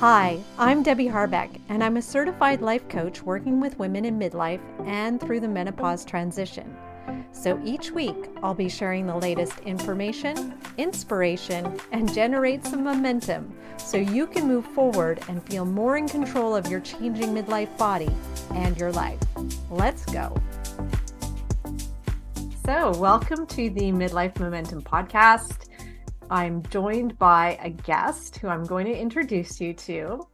Hi, I'm Debbie Harbec, and I'm a certified life coach working with women in midlife and through the menopause transition. So each week, I'll be sharing the latest information, inspiration, and generate some momentum so you can move forward and feel more in control of your changing midlife body and your life. Let's go. So, welcome to the Midlife Momentum Podcast. I'm joined by a guest who I'm going to introduce you to.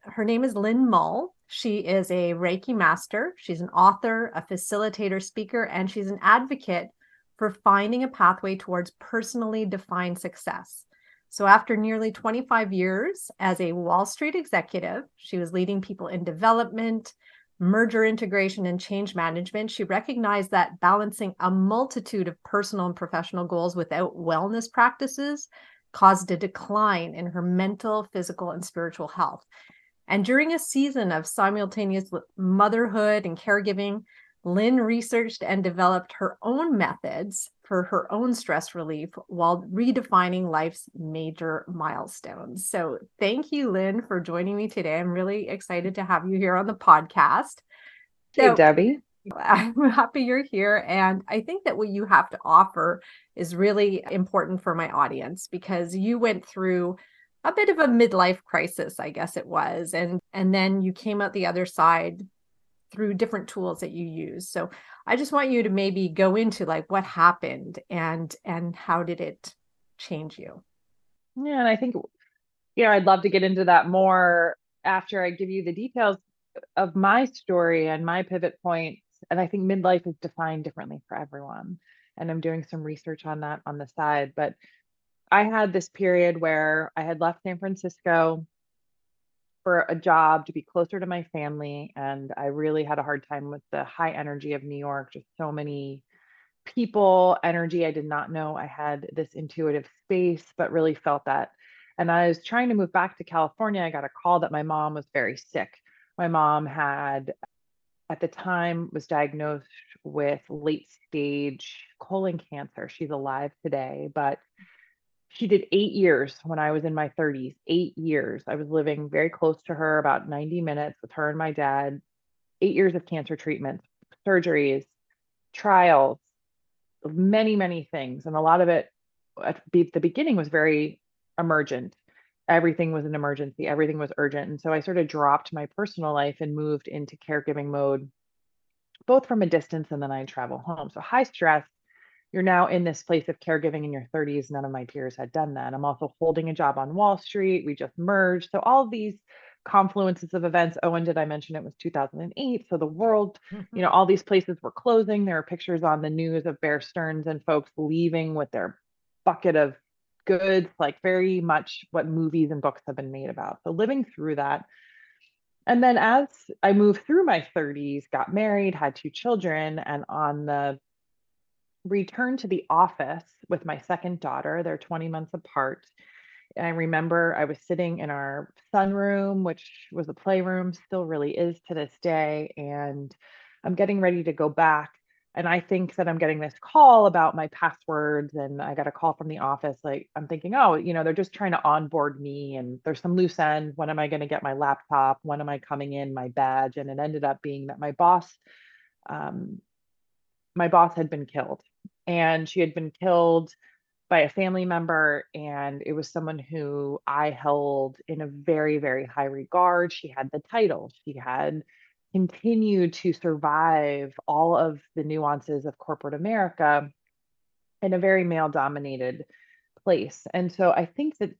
Her name is Lynn Mull. She is a Reiki master. She's an author, a facilitator, speaker, and she's an advocate for finding a pathway towards personally defined success. So, after nearly 25 years as a Wall Street executive, she was leading people in development, merger integration and change management, she recognized that balancing a multitude of personal and professional goals without wellness practices caused a decline in her mental, physical, and spiritual health. And during a season of simultaneous motherhood and caregiving, Lynn researched and developed her own methods for her own stress relief while redefining life's major milestones. So, thank you, Lynn, for joining me today. I'm really excited to have you here on the podcast. Hey, so, Debbie. I'm happy you're here. And I think that what you have to offer is really important for my audience because you went through a bit of a midlife crisis, I guess it was. And and then you came out the other side through different tools that you use. So I just want you to maybe go into like what happened and and how did it change you? Yeah, and I think you know, I'd love to get into that more after I give you the details of my story and my pivot points. And I think midlife is defined differently for everyone. And I'm doing some research on that on the side. But I had this period where I had left San Francisco for a job to be closer to my family. And I really had a hard time with the high energy of New York, just so many people, energy. I did not know I had this intuitive space, but really felt that. And I was trying to move back to California. I got a call that my mom was very sick. My mom had, at the time, was diagnosed with late stage colon cancer. She's alive today, but she did eight years when I was in my 30s. Eight years. I was living very close to her, about 90 minutes with her and my dad. Eight years of cancer treatments, surgeries, trials, many, many things. And a lot of it at the beginning was very emergent. Everything was an emergency, everything was urgent. And so I sort of dropped my personal life and moved into caregiving mode, both from a distance and then I travel home. So high stress you're now in this place of caregiving in your 30s. None of my peers had done that. I'm also holding a job on Wall Street. We just merged. So all these confluences of events. And did I mention it was 2008? So the world, you know, mm-hmm. all these places were closing. There are pictures on the news of Bear Stearns and folks leaving with their bucket of goods, like very much what movies and books have been made about. So living through that. And then as I moved through my 30s, got married, had two children, and on the returned to the office with my second daughter. They're 20 months apart. And I remember I was sitting in our sunroom, which was a playroom, still really is to this day. And I'm getting ready to go back. And I think that I'm getting this call about my passwords. And I got a call from the office. Like, I'm thinking, oh, you know, they're just trying to onboard me. And there's some loose ends. When am I going to get my laptop? When am I coming in? My badge. And it ended up being that my boss, um, my boss had been killed and she had been killed by a family member and it was someone who I held in a very very high regard. She had the title. She had continued to survive all of the nuances of corporate America in a very male dominated place. And so I think that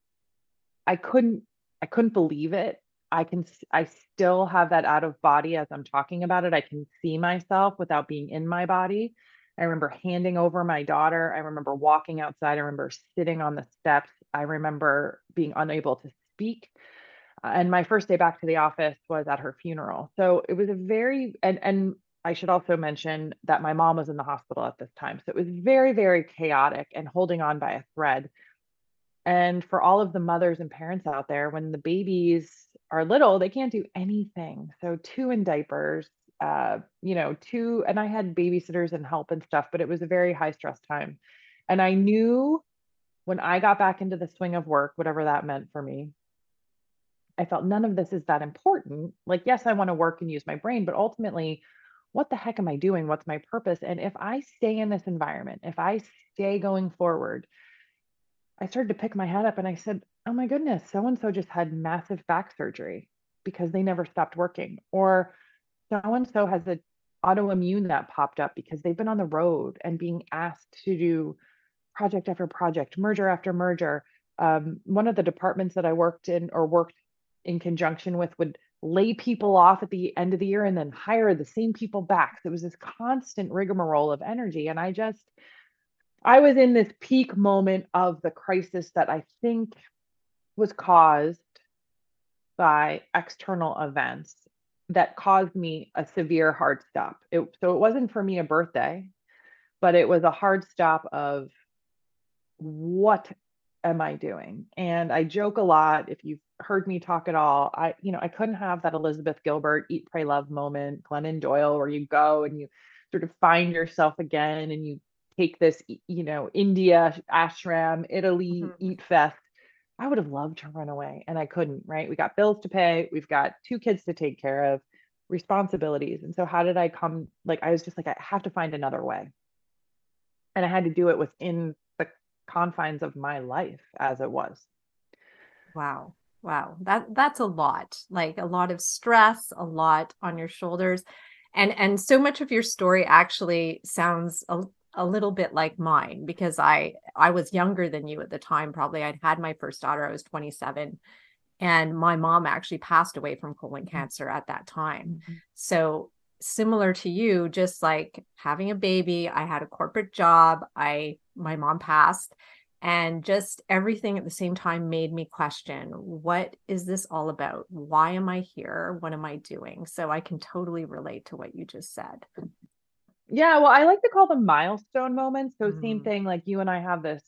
I couldn't I couldn't believe it I can I still have that out of body as I'm talking about it I can see myself without being in my body I remember handing over my daughter. I remember walking outside. I remember sitting on the steps. I remember being unable to speak. Uh, and my first day back to the office was at her funeral. So it was a very and and I should also mention that my mom was in the hospital at this time. So it was very very chaotic and holding on by a thread. And for all of the mothers and parents out there when the babies are little, they can't do anything. So two in diapers, uh, you know, two, and I had babysitters and help and stuff, but it was a very high stress time. And I knew when I got back into the swing of work, whatever that meant for me, I felt none of this is that important. Like, yes, I want to work and use my brain, but ultimately, what the heck am I doing? What's my purpose? And if I stay in this environment, if I stay going forward, I started to pick my head up and I said, Oh my goodness, so and so just had massive back surgery because they never stopped working. Or so and so has an autoimmune that popped up because they've been on the road and being asked to do project after project, merger after merger. Um, one of the departments that I worked in or worked in conjunction with would lay people off at the end of the year and then hire the same people back. So it was this constant rigmarole of energy. And I just, I was in this peak moment of the crisis that I think was caused by external events that caused me a severe hard stop. It, so it wasn't for me a birthday, but it was a hard stop of what am I doing? And I joke a lot. If you've heard me talk at all, I, you know, I couldn't have that Elizabeth Gilbert eat, pray, love moment, Glennon Doyle, where you go and you sort of find yourself again and you take this, you know, India ashram, Italy mm-hmm. eat fest. I would have loved to run away and I couldn't, right? We got bills to pay, we've got two kids to take care of, responsibilities. And so how did I come like I was just like I have to find another way. And I had to do it within the confines of my life as it was. Wow. Wow. That that's a lot. Like a lot of stress, a lot on your shoulders. And and so much of your story actually sounds a, a little bit like mine because I I was younger than you at the time probably. I'd had my first daughter I was 27 and my mom actually passed away from colon mm-hmm. cancer at that time. Mm-hmm. So similar to you just like having a baby i had a corporate job i my mom passed and just everything at the same time made me question what is this all about why am i here what am i doing so i can totally relate to what you just said yeah well i like to call them milestone moments so mm. same thing like you and i have this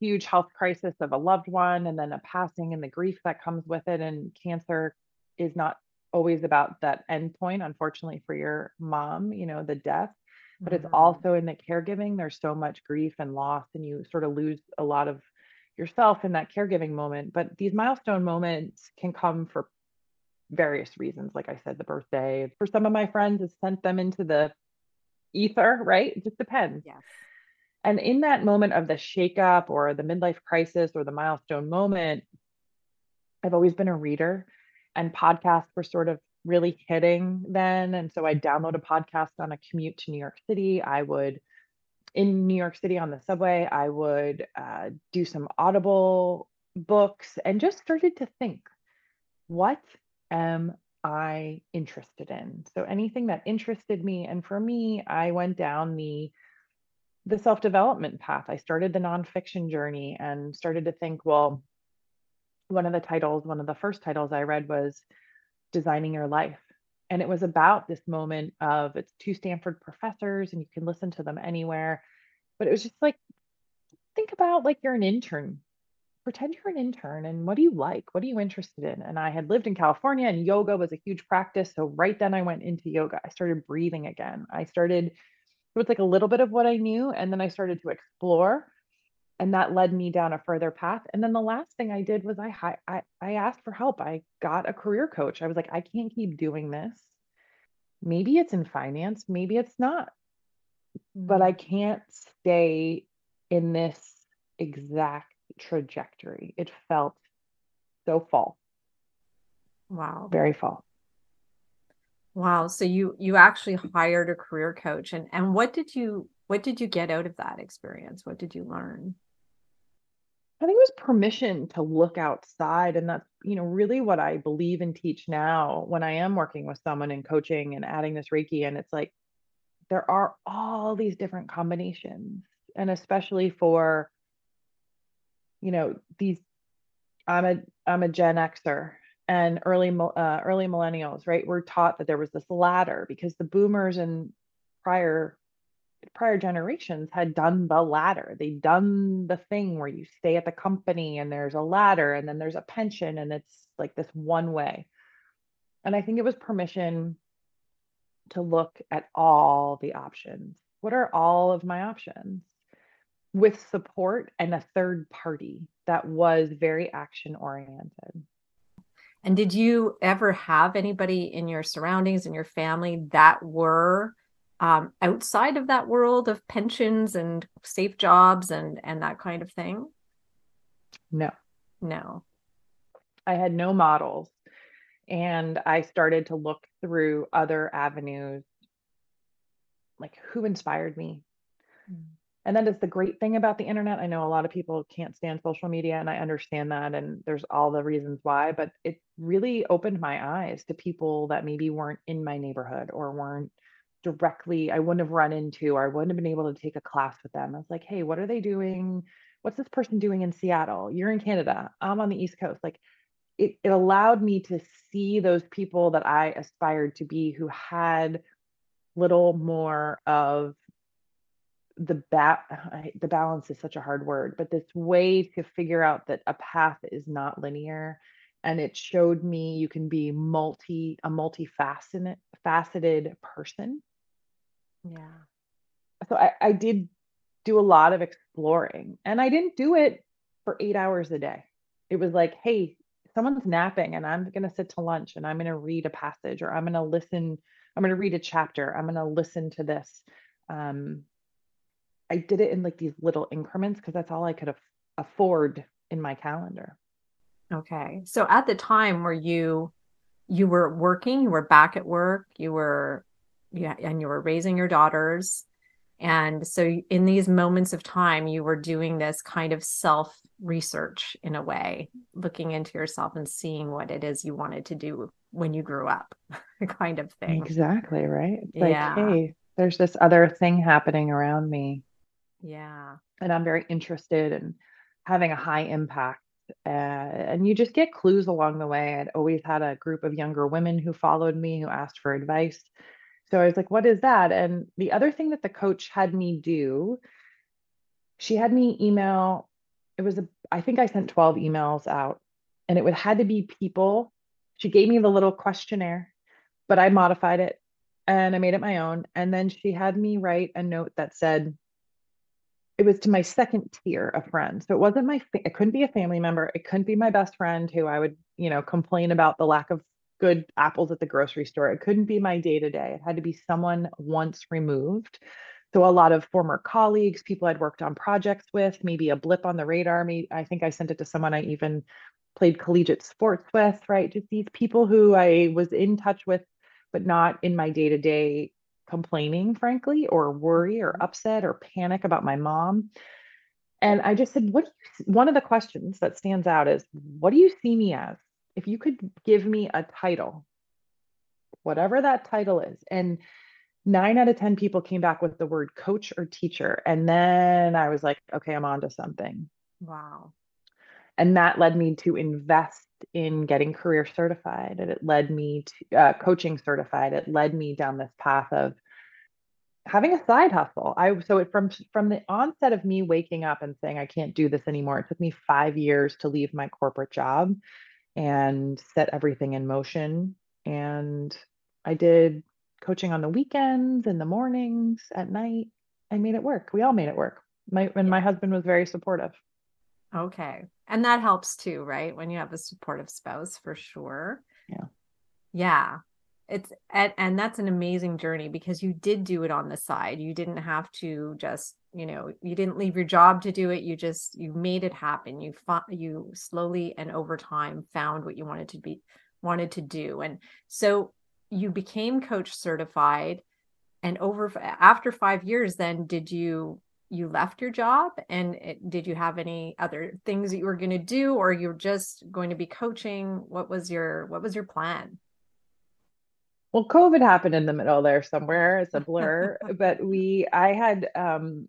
huge health crisis of a loved one and then a passing and the grief that comes with it and cancer is not always about that end point unfortunately for your mom you know the death but mm-hmm. it's also in the caregiving there's so much grief and loss and you sort of lose a lot of yourself in that caregiving moment but these milestone moments can come for various reasons like i said the birthday for some of my friends it's sent them into the ether right it just depends yes and in that moment of the shakeup or the midlife crisis or the milestone moment i've always been a reader and podcasts were sort of really hitting then. And so I'd download a podcast on a commute to New York City. I would, in New York City on the subway, I would uh, do some Audible books and just started to think, what am I interested in? So anything that interested me. And for me, I went down the the self-development path. I started the nonfiction journey and started to think, well, one of the titles, one of the first titles I read was Designing Your Life. And it was about this moment of it's two Stanford professors and you can listen to them anywhere. But it was just like, think about like you're an intern. Pretend you're an intern and what do you like? What are you interested in? And I had lived in California and yoga was a huge practice. So right then I went into yoga. I started breathing again. I started, it was like a little bit of what I knew. And then I started to explore and that led me down a further path and then the last thing i did was I, I i asked for help i got a career coach i was like i can't keep doing this maybe it's in finance maybe it's not but i mm-hmm. can't stay in this exact trajectory it felt so fall wow very fall wow so you you actually hired a career coach and and what did you what did you get out of that experience what did you learn I think it was permission to look outside. And that's, you know, really what I believe and teach now when I am working with someone and coaching and adding this Reiki. And it's like, there are all these different combinations. And especially for, you know, these, I'm a, I'm a Gen Xer and early, uh, early millennials, right? We're taught that there was this ladder because the boomers and prior prior generations had done the ladder. They'd done the thing where you stay at the company and there's a ladder and then there's a pension and it's like this one way. And I think it was permission to look at all the options. What are all of my options? With support and a third party that was very action oriented. And did you ever have anybody in your surroundings in your family that were um, outside of that world of pensions and safe jobs and and that kind of thing? No. No. I had no models. And I started to look through other avenues, like who inspired me. Mm. And that is the great thing about the internet. I know a lot of people can't stand social media, and I understand that. And there's all the reasons why, but it really opened my eyes to people that maybe weren't in my neighborhood or weren't directly, I wouldn't have run into, or I wouldn't have been able to take a class with them. I was like, hey, what are they doing? What's this person doing in Seattle? You're in Canada. I'm on the East Coast. Like, it, it allowed me to see those people that I aspired to be who had little more of the ba- the balance is such a hard word but this way to figure out that a path is not linear and it showed me you can be multi a multifaceted faceted person yeah so I, I did do a lot of exploring and i didn't do it for eight hours a day it was like hey someone's napping and I'm going to sit to lunch and I'm going to read a passage or I'm going to listen, I'm going to read a chapter, I'm going to listen to this. Um, I did it in like these little increments because that's all I could af- afford in my calendar. Okay. So at the time where you you were working, you were back at work, you were yeah, and you were raising your daughters. And so in these moments of time, you were doing this kind of self research in a way, looking into yourself and seeing what it is you wanted to do when you grew up, kind of thing. Exactly, right? It's like, yeah. hey, there's this other thing happening around me. Yeah. And I'm very interested in having a high impact. Uh, and you just get clues along the way. I'd always had a group of younger women who followed me, who asked for advice. So I was like, what is that? And the other thing that the coach had me do, she had me email it was a I think I sent 12 emails out and it would had to be people. She gave me the little questionnaire, but I modified it and I made it my own. And then she had me write a note that said, it was to my second tier of friends. So it wasn't my, it couldn't be a family member. It couldn't be my best friend who I would, you know, complain about the lack of good apples at the grocery store. It couldn't be my day to day. It had to be someone once removed so a lot of former colleagues, people I'd worked on projects with, maybe a blip on the radar. Maybe I think I sent it to someone I even played collegiate sports with, right? Just these people who I was in touch with, but not in my day to day complaining, frankly, or worry or mm-hmm. upset or panic about my mom. And I just said, what one of the questions that stands out is, what do you see me as? If you could give me a title, whatever that title is. And nine out of 10 people came back with the word coach or teacher. And then I was like, okay, I'm on to something. Wow. And that led me to invest in getting career certified. And it led me to uh, coaching certified. It led me down this path of having a side hustle. I so it from from the onset of me waking up and saying I can't do this anymore. It took me 5 years to leave my corporate job and set everything in motion and I did coaching on the weekends, in the mornings, at night. I made it work. We all made it work. My and my husband was very supportive. Okay. And that helps too, right? When you have a supportive spouse for sure. Yeah. Yeah. It's and, and that's an amazing journey because you did do it on the side. You didn't have to just, you know, you didn't leave your job to do it. You just you made it happen. You fought, you slowly and over time found what you wanted to be wanted to do. And so you became coach certified and over after 5 years then did you you left your job and it, did you have any other things that you were going to do or you're just going to be coaching what was your what was your plan well covid happened in the middle there somewhere it's a blur but we i had um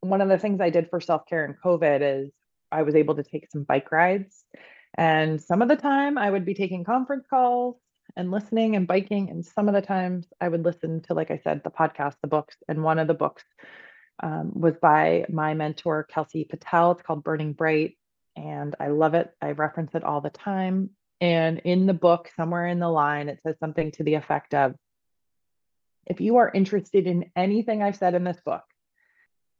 one of the things i did for self-care in covid is i was able to take some bike rides and some of the time i would be taking conference calls and listening and biking. And some of the times I would listen to, like I said, the podcast, the books. And one of the books um, was by my mentor, Kelsey Patel. It's called Burning Bright. And I love it. I reference it all the time. And in the book, somewhere in the line, it says something to the effect of if you are interested in anything I've said in this book,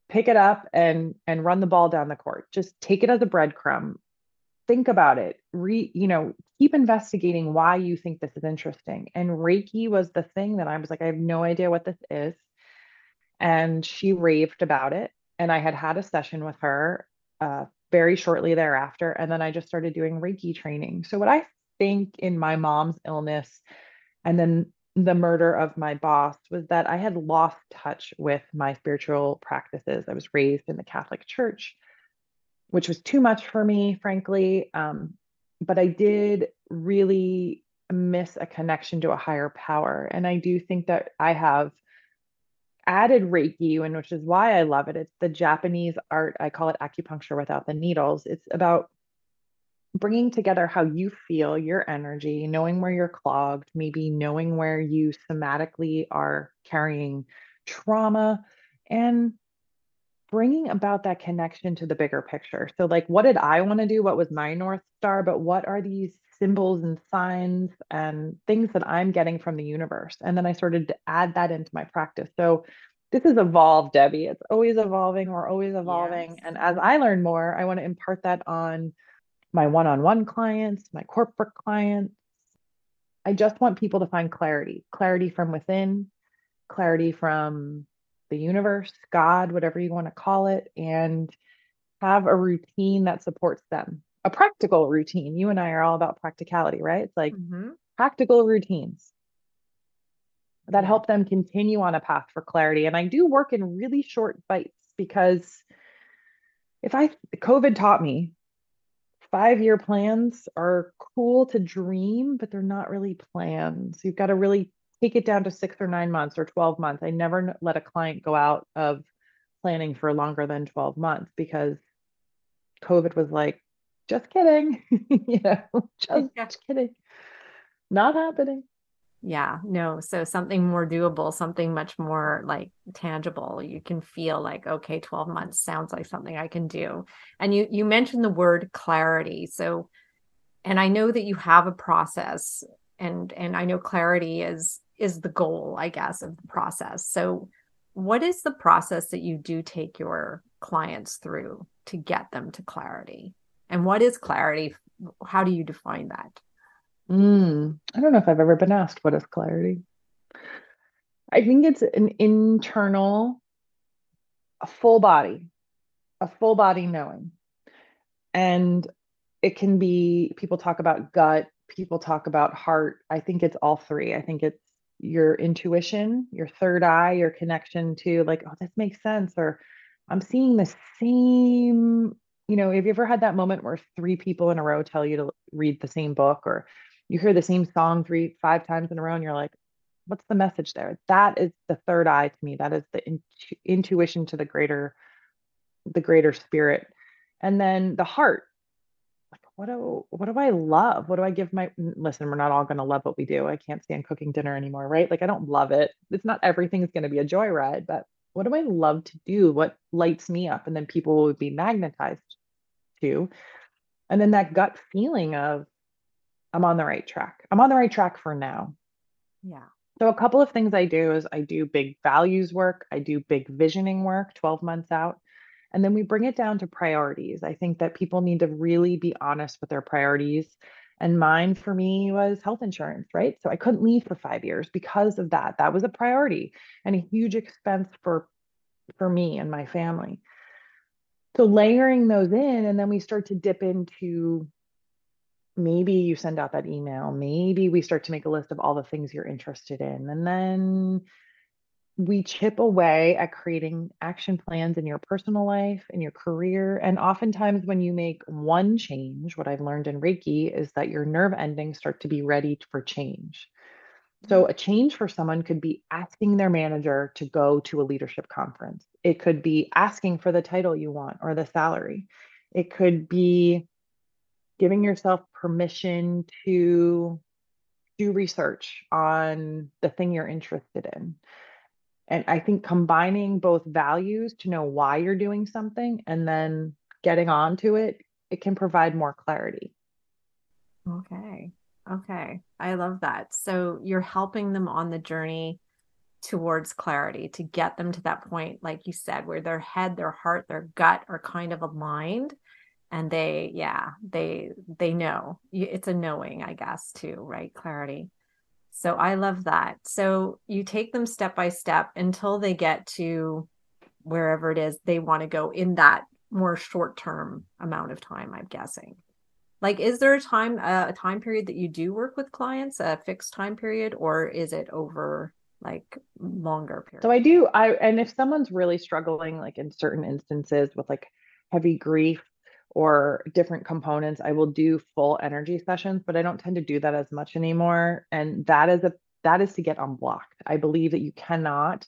pick it up and and run the ball down the court. Just take it as a breadcrumb think about it re you know keep investigating why you think this is interesting and reiki was the thing that i was like i have no idea what this is and she raved about it and i had had a session with her uh, very shortly thereafter and then i just started doing reiki training so what i think in my mom's illness and then the murder of my boss was that i had lost touch with my spiritual practices i was raised in the catholic church which was too much for me, frankly. Um, but I did really miss a connection to a higher power. And I do think that I have added Reiki, and which is why I love it. It's the Japanese art. I call it acupuncture without the needles. It's about bringing together how you feel, your energy, knowing where you're clogged, maybe knowing where you somatically are carrying trauma, and bringing about that connection to the bigger picture. So, like, what did I want to do? What was my North Star? But what are these symbols and signs and things that I'm getting from the universe? And then I started to add that into my practice. So, this is evolved, Debbie. It's always evolving. We're always evolving. Yes. And as I learn more, I want to impart that on my one on one clients, my corporate clients. I just want people to find clarity clarity from within, clarity from the universe, God, whatever you want to call it, and have a routine that supports them. A practical routine. You and I are all about practicality, right? It's like mm-hmm. practical routines that help them continue on a path for clarity. And I do work in really short bites because if I, COVID taught me five year plans are cool to dream, but they're not really plans. You've got to really take it down to six or nine months or 12 months. I never let a client go out of planning for longer than 12 months because COVID was like, just kidding, you know, just, yeah. just kidding, not happening. Yeah, no. So something more doable, something much more like tangible. You can feel like, okay, 12 months sounds like something I can do. And you you mentioned the word clarity. So and I know that you have a process and and I know clarity is is the goal, I guess, of the process. So, what is the process that you do take your clients through to get them to clarity? And what is clarity? How do you define that? Mm, I don't know if I've ever been asked what is clarity. I think it's an internal, a full body, a full body knowing. And it can be, people talk about gut, people talk about heart. I think it's all three. I think it's your intuition, your third eye, your connection to like, oh, this makes sense, or I'm seeing the same. You know, have you ever had that moment where three people in a row tell you to read the same book, or you hear the same song three, five times in a row, and you're like, what's the message there? That is the third eye to me. That is the intu- intuition to the greater, the greater spirit, and then the heart what do what do I love? What do I give my listen, we're not all gonna love what we do. I can't stand cooking dinner anymore, right? Like I don't love it. It's not everything's gonna be a joyride, but what do I love to do? What lights me up? And then people would be magnetized to. And then that gut feeling of I'm on the right track. I'm on the right track for now. Yeah. So a couple of things I do is I do big values work, I do big visioning work 12 months out. And then we bring it down to priorities. I think that people need to really be honest with their priorities. And mine for me was health insurance, right? So I couldn't leave for five years because of that. That was a priority and a huge expense for for me and my family. So layering those in, and then we start to dip into maybe you send out that email. Maybe we start to make a list of all the things you're interested in. And then we chip away at creating action plans in your personal life, in your career. And oftentimes, when you make one change, what I've learned in Reiki is that your nerve endings start to be ready for change. So, mm. a change for someone could be asking their manager to go to a leadership conference. It could be asking for the title you want or the salary. It could be giving yourself permission to do research on the thing you're interested in. And I think combining both values to know why you're doing something and then getting on to it, it can provide more clarity. Okay. Okay. I love that. So you're helping them on the journey towards clarity to get them to that point, like you said, where their head, their heart, their gut are kind of aligned and they yeah they they know it's a knowing i guess too right clarity so i love that. So you take them step by step until they get to wherever it is they want to go in that more short term amount of time i'm guessing. Like is there a time uh, a time period that you do work with clients a fixed time period or is it over like longer period so i do i and if someone's really struggling like in certain instances with like heavy grief or different components i will do full energy sessions but i don't tend to do that as much anymore and that is a that is to get unblocked i believe that you cannot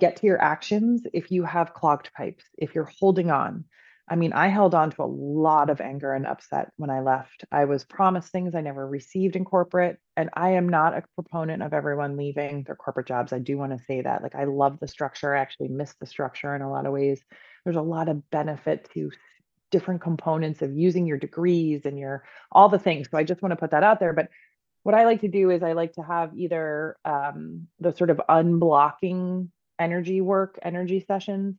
get to your actions if you have clogged pipes if you're holding on I mean, I held on to a lot of anger and upset when I left. I was promised things I never received in corporate. And I am not a proponent of everyone leaving their corporate jobs. I do want to say that. Like, I love the structure. I actually miss the structure in a lot of ways. There's a lot of benefit to different components of using your degrees and your all the things. So I just want to put that out there. But what I like to do is I like to have either um, the sort of unblocking energy work, energy sessions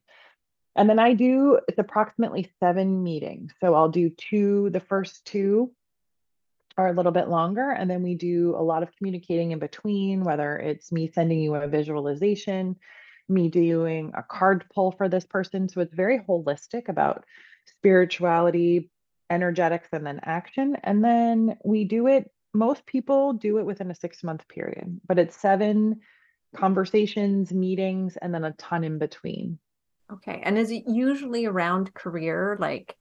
and then I do, it's approximately seven meetings. So I'll do two, the first two are a little bit longer. And then we do a lot of communicating in between, whether it's me sending you a visualization, me doing a card pull for this person. So it's very holistic about spirituality, energetics, and then action. And then we do it, most people do it within a six month period, but it's seven conversations, meetings, and then a ton in between. Okay. And is it usually around career? Like,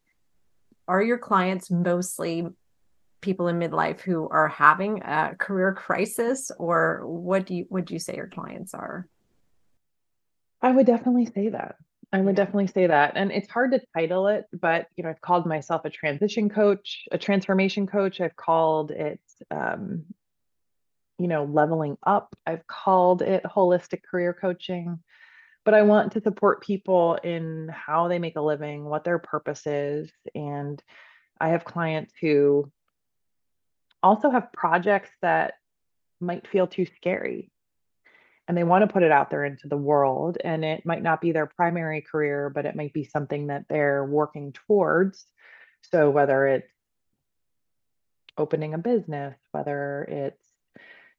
are your clients mostly people in midlife who are having a career crisis, or what do you would you say your clients are? I would definitely say that. I would definitely say that. And it's hard to title it, but you know, I've called myself a transition coach, a transformation coach. I've called it um, you know, leveling up. I've called it holistic career coaching but I want to support people in how they make a living, what their purpose is. And I have clients who also have projects that might feel too scary and they want to put it out there into the world. And it might not be their primary career, but it might be something that they're working towards. So whether it's opening a business, whether it's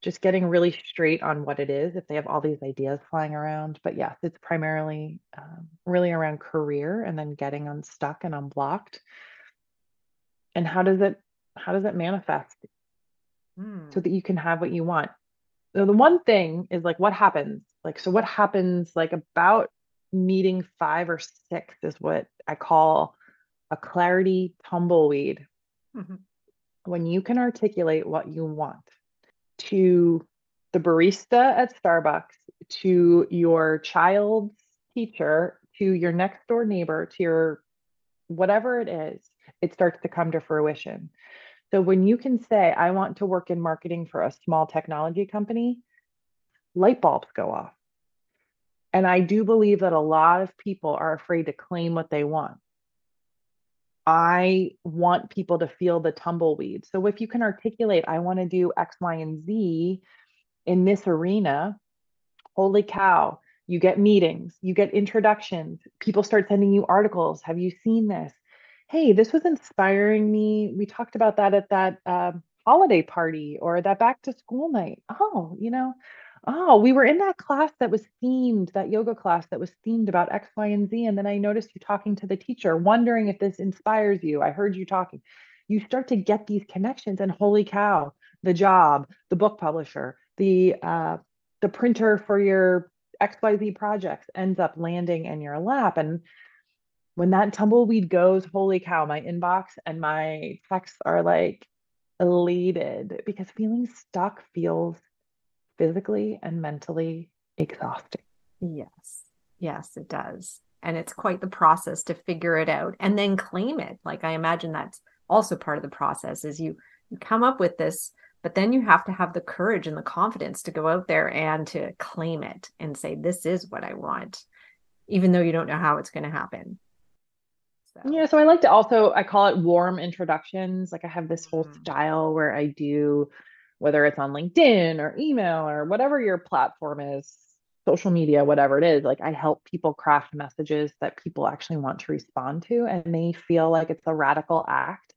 just getting really straight on what it is if they have all these ideas flying around. But yes, it's primarily um, really around career and then getting unstuck and unblocked. And how does it how does it manifest mm. so that you can have what you want? So the one thing is like what happens? Like so what happens like about meeting 5 or 6 is what I call a clarity tumbleweed. Mm-hmm. When you can articulate what you want to the barista at Starbucks, to your child's teacher, to your next door neighbor, to your whatever it is, it starts to come to fruition. So when you can say, I want to work in marketing for a small technology company, light bulbs go off. And I do believe that a lot of people are afraid to claim what they want. I want people to feel the tumbleweed. So if you can articulate, I want to do X, Y, and Z in this arena, holy cow, you get meetings, you get introductions, people start sending you articles. Have you seen this? Hey, this was inspiring me. We talked about that at that uh, holiday party or that back to school night. Oh, you know, oh, we were in that class that was themed, that yoga class that was themed about X, Y, and Z. And then I noticed you talking to the teacher, wondering if this inspires you. I heard you talking. You start to get these connections, and holy cow, the job, the book publisher, the uh, the printer for your XYZ projects ends up landing in your lap. And when that tumbleweed goes, holy cow, my inbox and my texts are like elated because feeling stuck feels physically and mentally exhausting. Yes. Yes, it does. And it's quite the process to figure it out and then claim it. Like I imagine that's also part of the process is you you come up with this, but then you have to have the courage and the confidence to go out there and to claim it and say this is what I want, even though you don't know how it's going to happen. So. Yeah, so I like to also I call it warm introductions. Like I have this whole mm. style where I do whether it's on LinkedIn or email or whatever your platform is, social media, whatever it is, like I help people craft messages that people actually want to respond to and they feel like it's a radical act.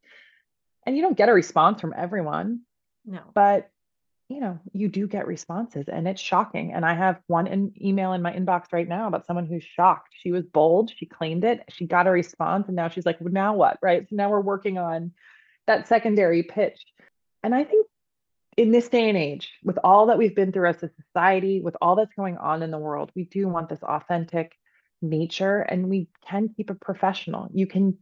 And you don't get a response from everyone. No. But you know, you do get responses and it's shocking. And I have one in, email in my inbox right now about someone who's shocked. She was bold, she claimed it, she got a response, and now she's like, well, now what? Right. So now we're working on that secondary pitch. And I think in this day and age, with all that we've been through as a society, with all that's going on in the world, we do want this authentic nature and we can keep it professional. You can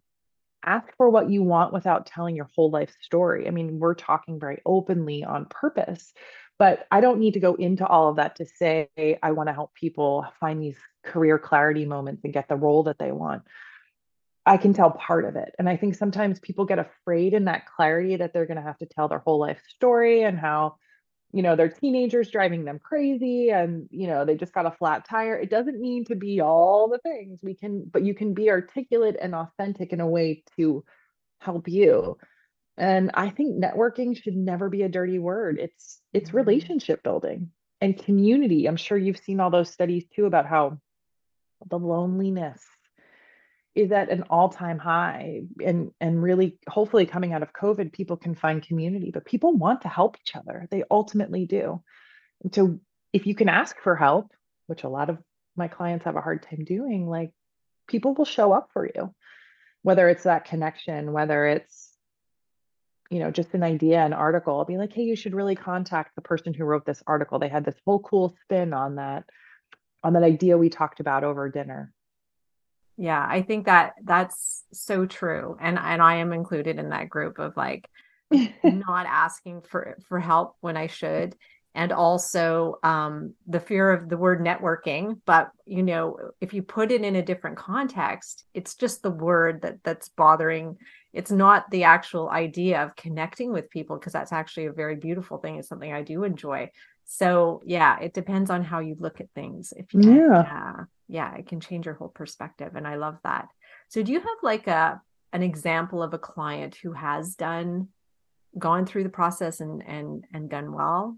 ask for what you want without telling your whole life story. I mean, we're talking very openly on purpose, but I don't need to go into all of that to say I want to help people find these career clarity moments and get the role that they want. I can tell part of it. And I think sometimes people get afraid in that clarity that they're going to have to tell their whole life story and how, you know, their teenagers driving them crazy and, you know, they just got a flat tire. It doesn't need to be all the things we can, but you can be articulate and authentic in a way to help you. And I think networking should never be a dirty word. It's it's mm-hmm. relationship building and community. I'm sure you've seen all those studies too about how the loneliness is at an all-time high and and really hopefully coming out of covid people can find community but people want to help each other. They ultimately do. And so if you can ask for help which a lot of my clients have a hard time doing like people will show up for you. Whether it's that connection whether it's you know just an idea an article i'll be like hey you should really contact the person who wrote this article. They had this whole cool spin on that on that idea we talked about over dinner yeah i think that that's so true and and i am included in that group of like not asking for for help when i should and also um, the fear of the word networking but you know if you put it in a different context it's just the word that that's bothering it's not the actual idea of connecting with people because that's actually a very beautiful thing it's something i do enjoy so yeah it depends on how you look at things if you yeah. yeah yeah it can change your whole perspective and i love that. So do you have like a an example of a client who has done gone through the process and and and done well?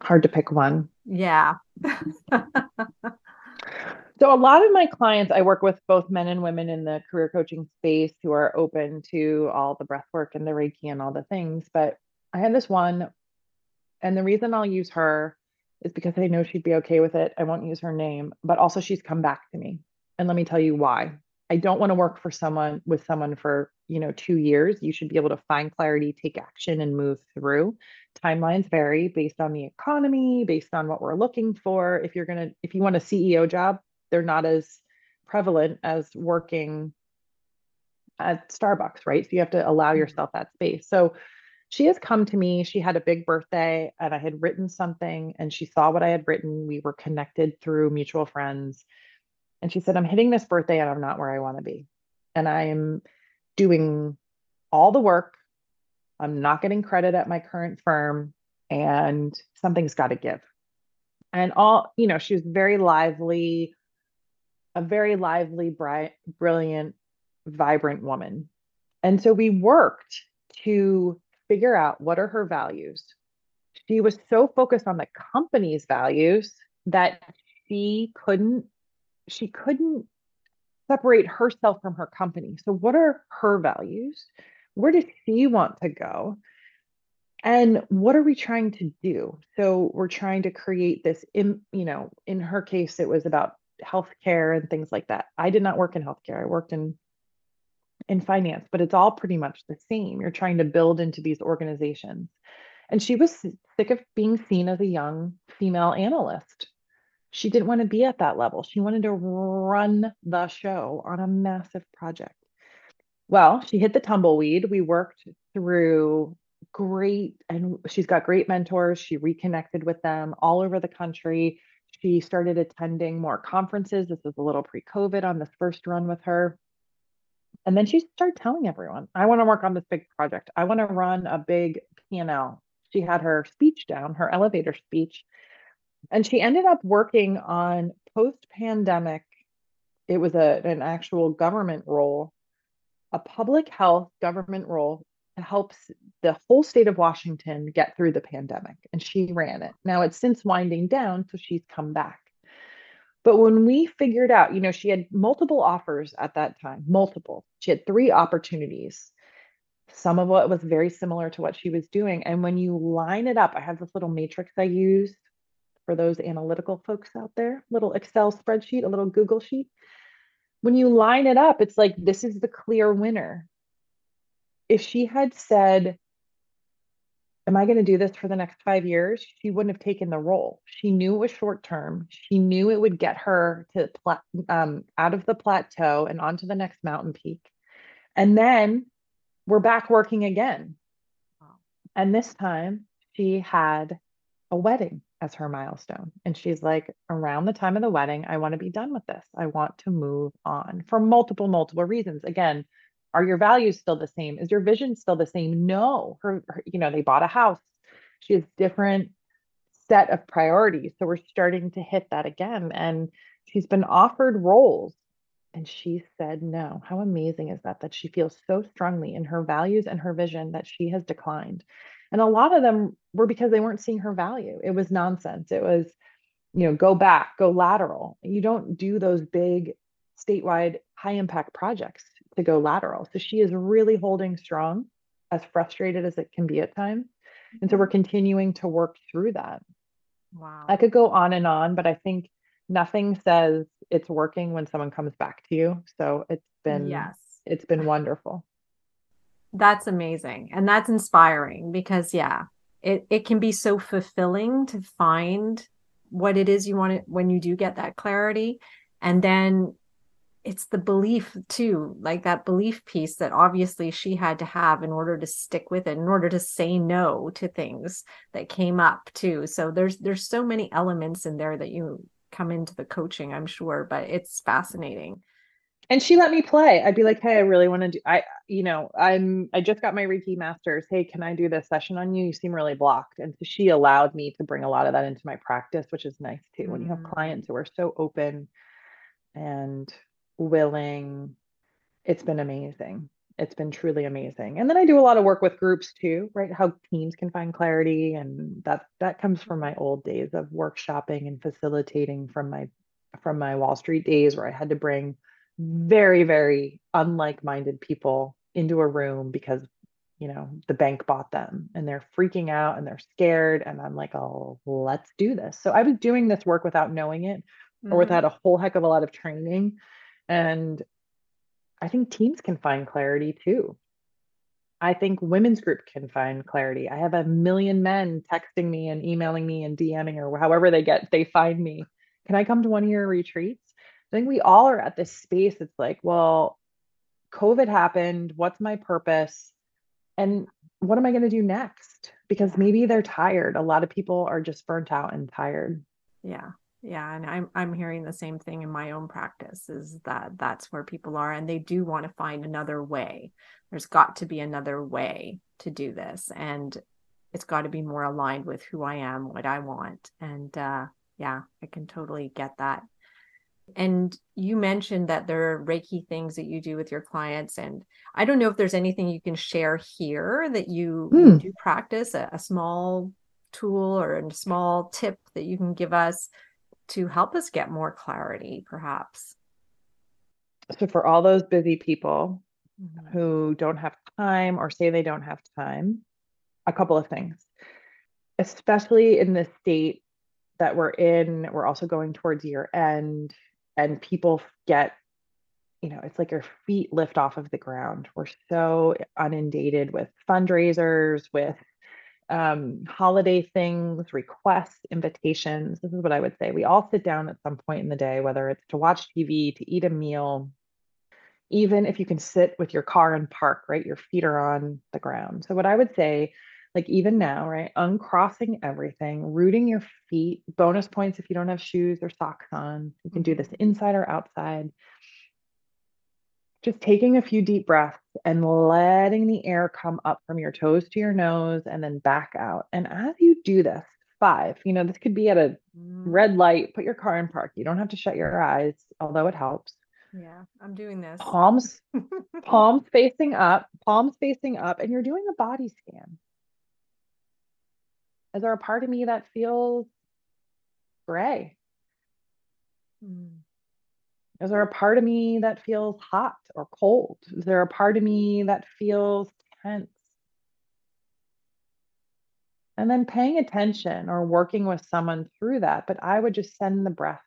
Hard to pick one. Yeah. So a lot of my clients i work with both men and women in the career coaching space who are open to all the breath work and the reiki and all the things but i had this one and the reason i'll use her is because I know she'd be okay with it. I won't use her name, but also she's come back to me. And let me tell you why. I don't want to work for someone with someone for, you know, 2 years. You should be able to find clarity, take action and move through. Timelines vary based on the economy, based on what we're looking for. If you're going to if you want a CEO job, they're not as prevalent as working at Starbucks, right? So you have to allow mm-hmm. yourself that space. So she has come to me. She had a big birthday and I had written something and she saw what I had written. We were connected through mutual friends. And she said, I'm hitting this birthday and I'm not where I want to be. And I'm doing all the work. I'm not getting credit at my current firm and something's got to give. And all, you know, she was very lively, a very lively, bright, brilliant, vibrant woman. And so we worked to figure out what are her values. She was so focused on the company's values that she couldn't she couldn't separate herself from her company. So what are her values? Where does she want to go? And what are we trying to do? So we're trying to create this in, you know, in her case it was about healthcare and things like that. I did not work in healthcare. I worked in in finance, but it's all pretty much the same. You're trying to build into these organizations. And she was sick of being seen as a young female analyst. She didn't want to be at that level. She wanted to run the show on a massive project. Well, she hit the tumbleweed. We worked through great, and she's got great mentors. She reconnected with them all over the country. She started attending more conferences. This was a little pre COVID on this first run with her. And then she started telling everyone, I want to work on this big project. I want to run a big P&L. She had her speech down, her elevator speech. And she ended up working on post-pandemic. It was a, an actual government role, a public health government role to help the whole state of Washington get through the pandemic. And she ran it. Now it's since winding down, so she's come back. But when we figured out, you know, she had multiple offers at that time, multiple. She had three opportunities. Some of what was very similar to what she was doing. And when you line it up, I have this little matrix I use for those analytical folks out there, little Excel spreadsheet, a little Google sheet. When you line it up, it's like this is the clear winner. If she had said, am I going to do this for the next five years? She wouldn't have taken the role. She knew it was short term. She knew it would get her to pla- um, out of the plateau and onto the next mountain peak. And then we're back working again. And this time she had a wedding as her milestone. And she's like, around the time of the wedding, I want to be done with this. I want to move on for multiple, multiple reasons. Again, are your values still the same? Is your vision still the same? No. Her, her, you know, they bought a house. She has different set of priorities. So we're starting to hit that again. And she's been offered roles and she said no. How amazing is that? That she feels so strongly in her values and her vision that she has declined. And a lot of them were because they weren't seeing her value. It was nonsense. It was, you know, go back, go lateral. You don't do those big statewide high impact projects to go lateral. So she is really holding strong, as frustrated as it can be at times. And so mm-hmm. we're continuing to work through that. Wow. I could go on and on, but I think nothing says it's working when someone comes back to you. So it's been yes. it's been wonderful. That's amazing. And that's inspiring because yeah, it it can be so fulfilling to find what it is you want it when you do get that clarity and then it's the belief too like that belief piece that obviously she had to have in order to stick with it in order to say no to things that came up too. So there's there's so many elements in there that you come into the coaching i'm sure but it's fascinating. And she let me play. I'd be like hey i really want to do i you know i'm i just got my reiki masters. Hey can i do this session on you? You seem really blocked. And so she allowed me to bring a lot of that into my practice which is nice too mm-hmm. when you have mm. clients who are so open and willing. It's been amazing. It's been truly amazing. And then I do a lot of work with groups too, right? How teams can find clarity. And that that comes from my old days of workshopping and facilitating from my from my Wall Street days where I had to bring very, very unlike-minded people into a room because you know the bank bought them and they're freaking out and they're scared and i'm like oh let's do this so i was doing this work without knowing it or mm-hmm. without a whole heck of a lot of training and I think teams can find clarity too. I think women's group can find clarity. I have a million men texting me and emailing me and DMing or however they get, they find me. Can I come to one of your retreats? I think we all are at this space. It's like, well, COVID happened. What's my purpose? And what am I going to do next? Because maybe they're tired. A lot of people are just burnt out and tired. Yeah yeah and i'm i'm hearing the same thing in my own practice is that that's where people are and they do want to find another way there's got to be another way to do this and it's got to be more aligned with who i am what i want and uh yeah i can totally get that and you mentioned that there are reiki things that you do with your clients and i don't know if there's anything you can share here that you, mm. do practice a, a small tool or a small tip that you can give us to help us get more clarity, perhaps? So, for all those busy people mm-hmm. who don't have time or say they don't have time, a couple of things, especially in the state that we're in, we're also going towards year end, and people get you know, it's like your feet lift off of the ground. We're so inundated with fundraisers, with um, holiday things, requests, invitations. This is what I would say. We all sit down at some point in the day, whether it's to watch TV, to eat a meal, even if you can sit with your car and park, right? Your feet are on the ground. So, what I would say, like even now, right? Uncrossing everything, rooting your feet, bonus points if you don't have shoes or socks on. You can do this mm-hmm. inside or outside just taking a few deep breaths and letting the air come up from your toes to your nose and then back out. And as you do this, five, you know, this could be at a mm. red light, put your car in park. You don't have to shut your eyes, although it helps. Yeah, I'm doing this. Palms, palms facing up, palms facing up, and you're doing a body scan. Is there a part of me that feels gray? Mm. Is there a part of me that feels hot or cold? Is there a part of me that feels tense? And then paying attention or working with someone through that. But I would just send the breath.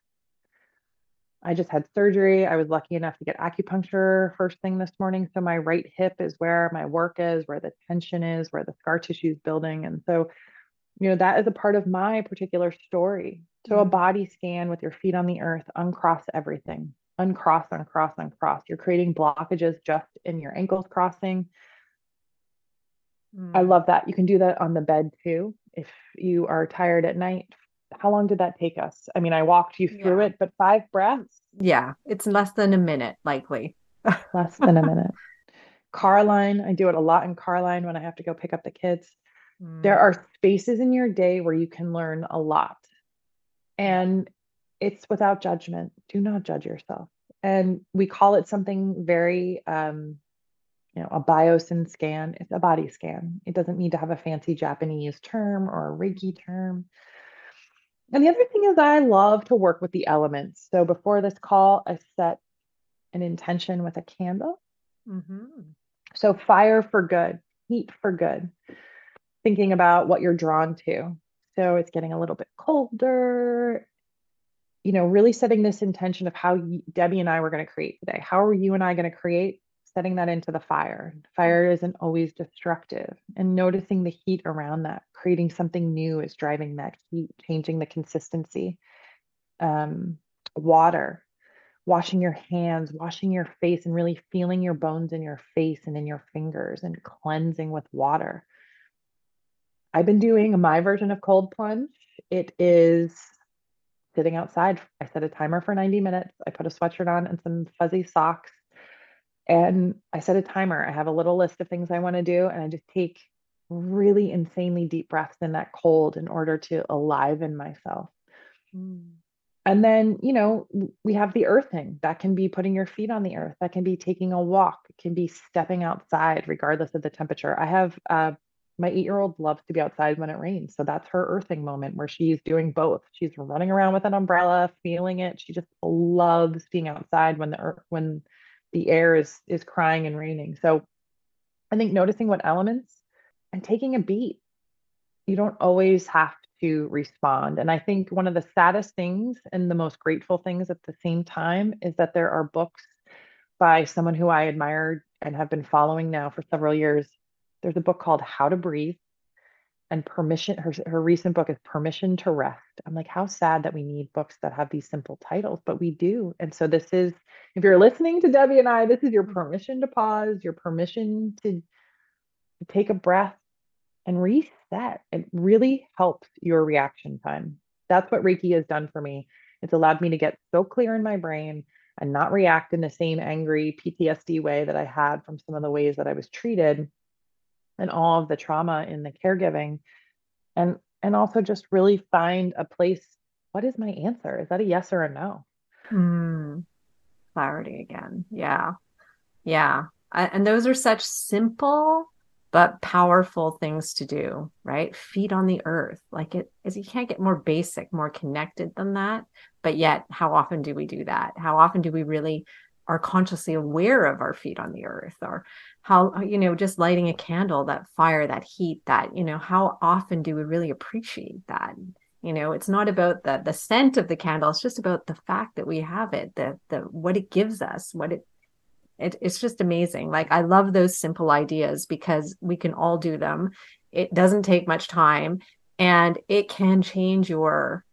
I just had surgery. I was lucky enough to get acupuncture first thing this morning. So my right hip is where my work is, where the tension is, where the scar tissue is building. And so, you know, that is a part of my particular story. So a mm-hmm. body scan with your feet on the earth, uncross everything uncross, uncross, uncross. You're creating blockages just in your ankles crossing. Mm. I love that. You can do that on the bed too. If you are tired at night, how long did that take us? I mean, I walked you through yeah. it, but five breaths? Yeah, it's less than a minute, likely. less than a minute. Car line, I do it a lot in car line when I have to go pick up the kids. Mm. There are spaces in your day where you can learn a lot. And it's without judgment. Do not judge yourself. And we call it something very, um, you know, a byosen scan. It's a body scan. It doesn't need to have a fancy Japanese term or a Reiki term. And the other thing is, I love to work with the elements. So before this call, I set an intention with a candle. Mm-hmm. So fire for good, heat for good, thinking about what you're drawn to. So it's getting a little bit colder you know, really setting this intention of how Debbie and I were going to create today. How are you and I going to create? Setting that into the fire. Fire isn't always destructive, and noticing the heat around that, creating something new is driving that heat, changing the consistency. Um, water, washing your hands, washing your face, and really feeling your bones in your face and in your fingers, and cleansing with water. I've been doing my version of cold plunge. It is sitting outside. I set a timer for 90 minutes. I put a sweatshirt on and some fuzzy socks. And I set a timer. I have a little list of things I want to do. And I just take really insanely deep breaths in that cold in order to aliven myself. Mm. And then, you know, we have the earthing that can be putting your feet on the earth, that can be taking a walk, it can be stepping outside, regardless of the temperature. I have uh, my eight year old loves to be outside when it rains. So that's her earthing moment where she's doing both. She's running around with an umbrella, feeling it. She just loves being outside when the earth, when the air is is crying and raining. So I think noticing what elements and taking a beat. You don't always have to respond. And I think one of the saddest things and the most grateful things at the same time is that there are books by someone who I admired and have been following now for several years there's a book called How to Breathe and permission her, her recent book is permission to rest. I'm like how sad that we need books that have these simple titles but we do. And so this is if you're listening to debbie and i this is your permission to pause your permission to, to take a breath and reset. It really helps your reaction time. That's what reiki has done for me. It's allowed me to get so clear in my brain and not react in the same angry ptsd way that i had from some of the ways that i was treated and all of the trauma in the caregiving and and also just really find a place what is my answer? Is that a yes or a no? Mm, clarity again. Yeah. Yeah. And those are such simple but powerful things to do right? Feet on the earth. Like it is you can't get more basic more connected than that. But yet how often do we do that? How often do we really are consciously aware of our feet on the earth or how uh, you know just lighting a candle that fire that heat that you know how often do we really appreciate that? You know it's not about the the scent of the candle it's just about the fact that we have it the the what it gives us what it, it it's just amazing. Like i love those simple ideas because we can all do them. It doesn't take much time and it can change your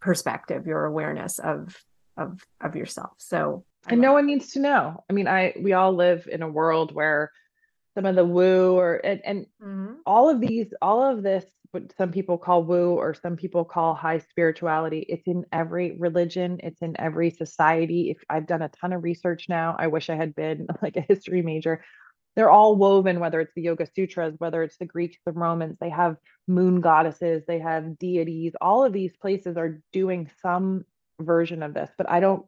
perspective your awareness of of of yourself. So and no one needs to know. I mean, I we all live in a world where some of the woo or and, and mm-hmm. all of these, all of this, what some people call woo or some people call high spirituality, it's in every religion, it's in every society. If I've done a ton of research now, I wish I had been like a history major. They're all woven, whether it's the Yoga Sutras, whether it's the Greeks, the Romans, they have moon goddesses, they have deities. All of these places are doing some version of this, but I don't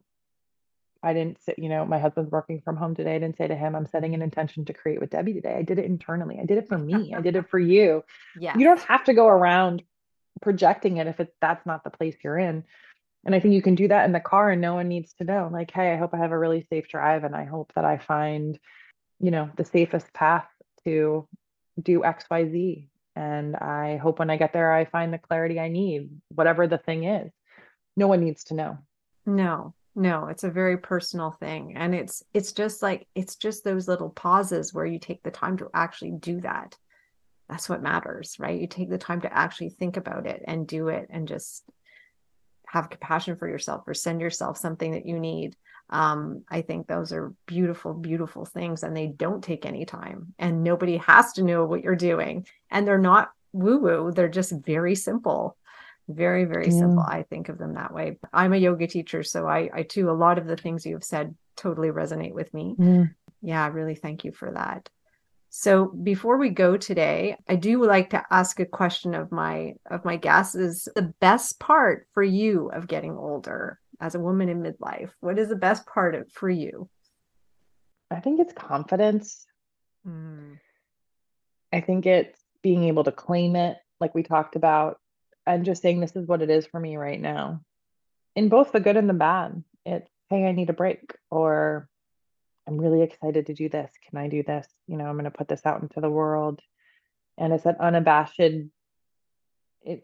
I didn't sit, you know, my husband's working from home today. I didn't say to him, I'm setting an intention to create with Debbie today. I did it internally. I did it for me. I did it for you. Yeah. You don't have to go around projecting it if it that's not the place you're in. And I think you can do that in the car and no one needs to know. Like, hey, I hope I have a really safe drive and I hope that I find, you know, the safest path to do XYZ. And I hope when I get there, I find the clarity I need, whatever the thing is. No one needs to know. No, no, it's a very personal thing. And it's it's just like it's just those little pauses where you take the time to actually do that. That's what matters, right? You take the time to actually think about it and do it and just have compassion for yourself or send yourself something that you need um, i think those are beautiful beautiful things and they don't take any time and nobody has to know what you're doing and they're not woo woo they're just very simple very very yeah. simple i think of them that way i'm a yoga teacher so i i too a lot of the things you have said totally resonate with me mm. yeah really thank you for that so before we go today, I do like to ask a question of my of my guests is the best part for you of getting older as a woman in midlife? What is the best part of for you? I think it's confidence. Mm. I think it's being able to claim it like we talked about and just saying this is what it is for me right now. In both the good and the bad. It's hey, I need a break or I'm really excited to do this. Can I do this? You know, I'm going to put this out into the world. And it's that unabashed, it,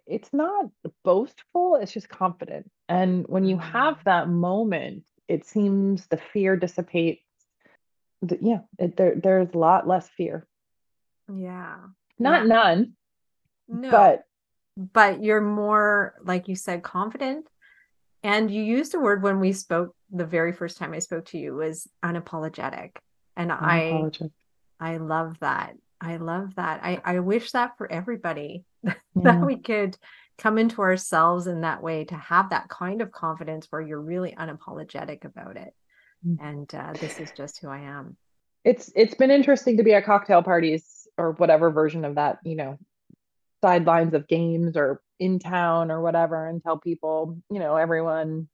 it's not boastful, it's just confident. And when you have mm. that moment, it seems the fear dissipates. Yeah, it, there, there's a lot less fear. Yeah. Not yeah. none. No. But but you're more like you said confident and you used a word when we spoke the very first time I spoke to you was unapologetic. And unapologetic. I I love that. I love that. I, I wish that for everybody yeah. that we could come into ourselves in that way to have that kind of confidence where you're really unapologetic about it. Mm. And uh, this is just who I am. It's it's been interesting to be at cocktail parties or whatever version of that, you know, sidelines of games or in town or whatever and tell people, you know, everyone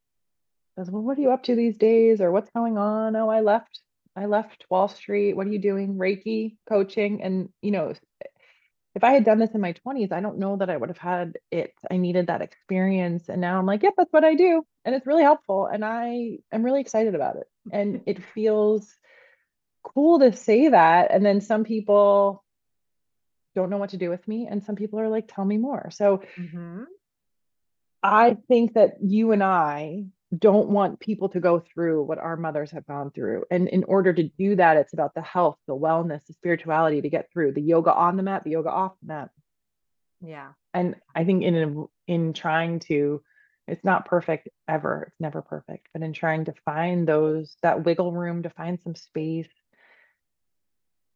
says, Well, what are you up to these days? Or what's going on? Oh, I left, I left Wall Street. What are you doing? Reiki coaching. And, you know, if I had done this in my 20s, I don't know that I would have had it. I needed that experience. And now I'm like, yep, that's what I do. And it's really helpful. And I am really excited about it. And it feels cool to say that. And then some people don't know what to do with me and some people are like tell me more. So mm-hmm. i think that you and i don't want people to go through what our mothers have gone through. And in order to do that it's about the health the wellness the spirituality to get through the yoga on the mat the yoga off the mat. Yeah. And i think in in trying to it's not perfect ever it's never perfect but in trying to find those that wiggle room to find some space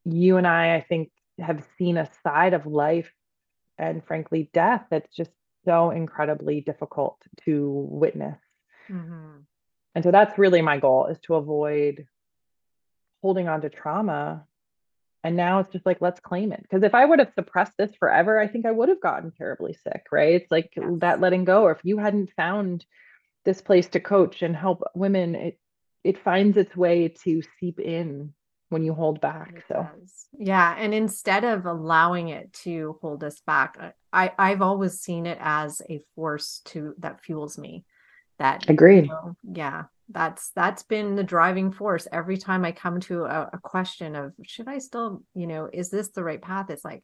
you and i i think have seen a side of life and frankly death that's just so incredibly difficult to witness. Mm-hmm. and so that's really my goal is to avoid holding on to trauma. And now it's just like let's claim it. Because if i would have suppressed this forever i think i would have gotten terribly sick right? It's like yes. that letting go. Or if you hadn't found this place to coach and help women it it finds its way to seep in when you hold back. It so does. yeah, and instead of allowing it to hold us back, uh, I I've always seen it as a force to that fuels me. That agreed. You know, yeah, that's that's been the driving force every time I come to a, a question of should I still, you know, is this the right path? It's like,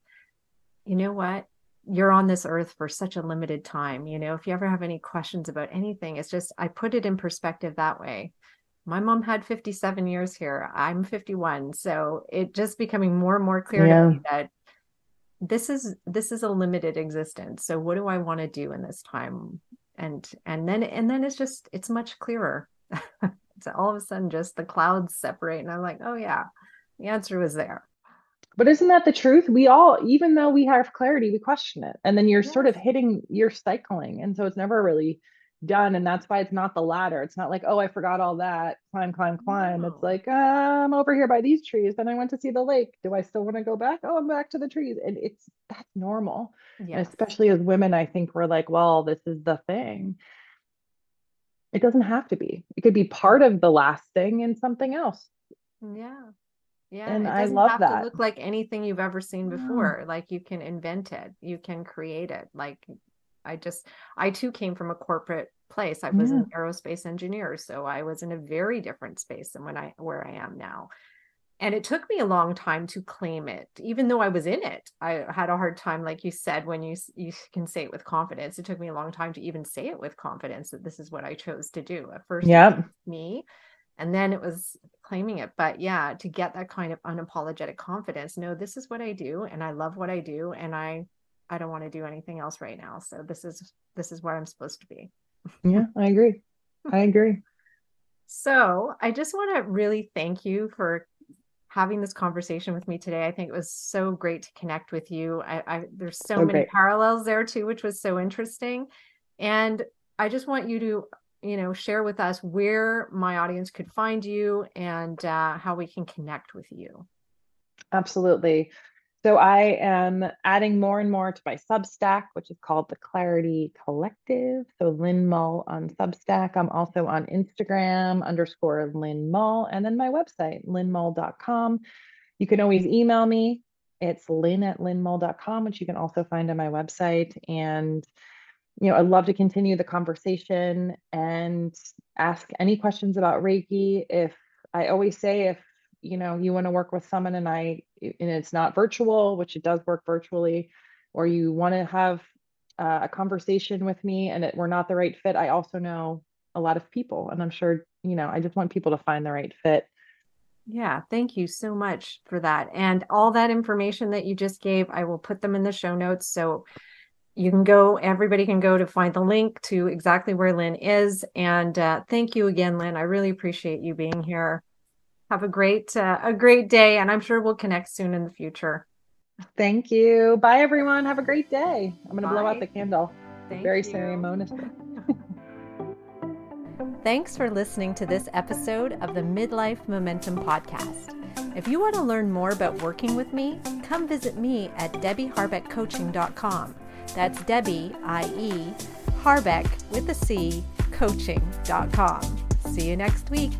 you know what? you're on this earth for such a limited time you know if you ever have any questions about anything it's just i put it in perspective that way my mom had 57 years here. I'm 51. So it just becoming more and more clear yeah. to me that this is this is a limited existence. So what do I want to do in this time? And and then and then it's just it's much clearer. so all of a sudden just the clouds separate and I'm like, oh yeah, the answer was there. But isn't that the truth? We all, even though we have clarity, we question it. And then you're yes. sort of hitting, you're cycling. And so it's never really done and that's why it's not the ladder. It's not like oh i forgot all that. Climb climb climb. No. it's like uh, i'm over here by these trees then i went to see the lake. Do i still want to go back? Oh i'm back to the trees. And it's that's normal yes. especially as women i think we're like well this is the thing. It doesn't have to be. It could be part of the last thing and something else. Yeah. Yeah and i love have that. to look like anything you've ever seen before. Like you can invent it. You can create it. Like I just, I too came from a corporate place. I was yeah. an aerospace engineer, so I was in a very different space than when I where I am now. And it took me a long time to claim it, even though I was in it. I had a hard time, like you said, when you you can say it with confidence. It took me a long time to even say it with confidence that this is what I chose to do. At first, yeah, me, and then it was claiming it. But yeah, to get that kind of unapologetic confidence, no, this is what I do, and I love what I do, and I I don't want to do anything else right now. So this is this is where I'm supposed to be. Yeah, I agree. I agree. So I just want to really thank you for having this conversation with me today. I think it was so great to connect with you. I, I there's so, so many great. parallels there too, which was so interesting. And I just want you to, you know, share with us where my audience could find you and uh, how we can connect with you. Absolutely. So I am adding more and more to my Substack, which is called the Clarity Collective. So Lynn Mull on Substack. I'm also on Instagram underscore Lynn Mull, and then my website, lynnmull.com. You can always email me. It's lynn at lynnmull.com, which you can also find on my website. And you know, I'd love to continue the conversation and ask any questions about Reiki. If I always say, if you know you want to work with someone and i and it's not virtual which it does work virtually or you want to have uh, a conversation with me and it, we're not the right fit i also know a lot of people and i'm sure you know i just want people to find the right fit. Yeah thank you so much for that. And all that information that you just gave i will put them in the show notes. So you can go everybody can go to find the link to exactly where lynn is. And uh, thank you again lynn. I really appreciate you being here have a great uh, a great day and i'm sure we'll connect soon in the future thank you bye everyone have a great day i'm going to blow out the candle Thank very you. ceremonious Thanks for listening to this episode of the Midlife Momentum Podcast. If you want to learn more about working with me, come visit me at debbieharbeccoaching.com. That's Debbie, I-E, Harbec with a C, coaching.com. See you next week.